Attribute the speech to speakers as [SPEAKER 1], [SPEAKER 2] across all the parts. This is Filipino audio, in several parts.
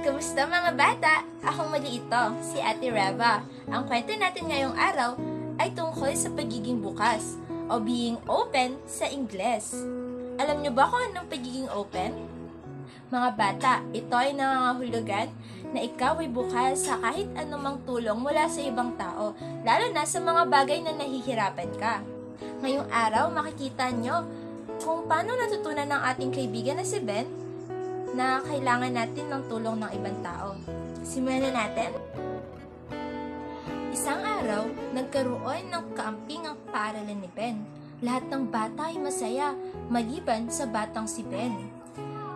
[SPEAKER 1] Kumusta mga bata? Ako mali ito, si Ate Reva. Ang kwento natin ngayong araw ay tungkol sa pagiging bukas o being open sa Ingles. Alam niyo ba kung anong pagiging open? Mga bata, ito ay nangangahulugan na ikaw ay bukas sa kahit anumang tulong mula sa ibang tao, lalo na sa mga bagay na nahihirapan ka. Ngayong araw, makikita nyo kung paano natutunan ng ating kaibigan na si Ben na kailangan natin ng tulong ng ibang tao. Simulan na natin? Isang araw, nagkaroon ng kaamping ang paaralan ni Ben. Lahat ng bata ay masaya, maliban sa batang si Ben.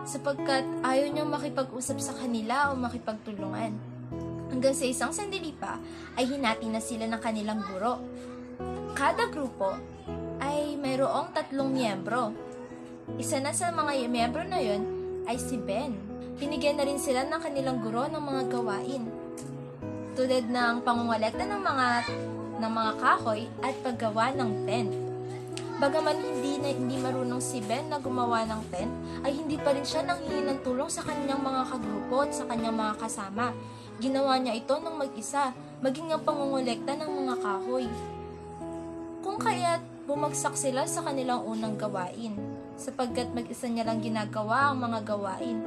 [SPEAKER 1] Sapagkat ayaw niyang makipag-usap sa kanila o makipagtulungan. Hanggang sa isang sandali pa, ay hinati na sila ng kanilang guro. Kada grupo ay mayroong tatlong miyembro. Isa na sa mga miyembro na yon ay si Ben. Binigyan na rin sila ng kanilang guro ng mga gawain. Tulad ng pangungolekta ng mga ng mga kahoy at paggawa ng tent. Bagaman hindi na hindi marunong si Ben na gumawa ng tent, ay hindi pa rin siya nanghingi ng tulong sa kanyang mga kagrupo at sa kanyang mga kasama. Ginawa niya ito ng mag-isa, maging ang pangungolekta ng mga kahoy. Kung kaya bumagsak sila sa kanilang unang gawain, sapagkat mag-isa niya lang ginagawa ang mga gawain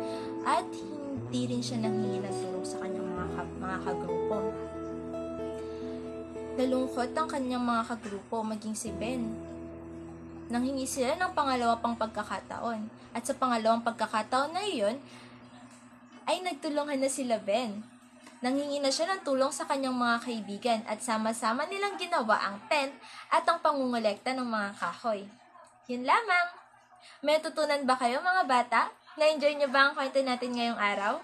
[SPEAKER 1] at hindi rin siya nanghingi ng tulong sa kanyang mga, ka- mga kagrupo. Nalungkot ang kanyang mga kagrupo maging si Ben. Nanghingi sila ng pangalawa pang pagkakataon. At sa pangalawang pagkakataon na iyon, ay nagtulungan na sila Ben. Nanghingi na siya ng tulong sa kanyang mga kaibigan at sama-sama nilang ginawa ang tent at ang pangungulekta ng mga kahoy. Yun lamang. May tutunan ba kayo mga bata? Na-enjoy niyo ba ang kwento natin ngayong araw?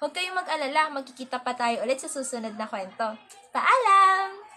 [SPEAKER 1] Huwag kayong mag-alala, magkikita pa tayo ulit sa susunod na kwento. Paalam!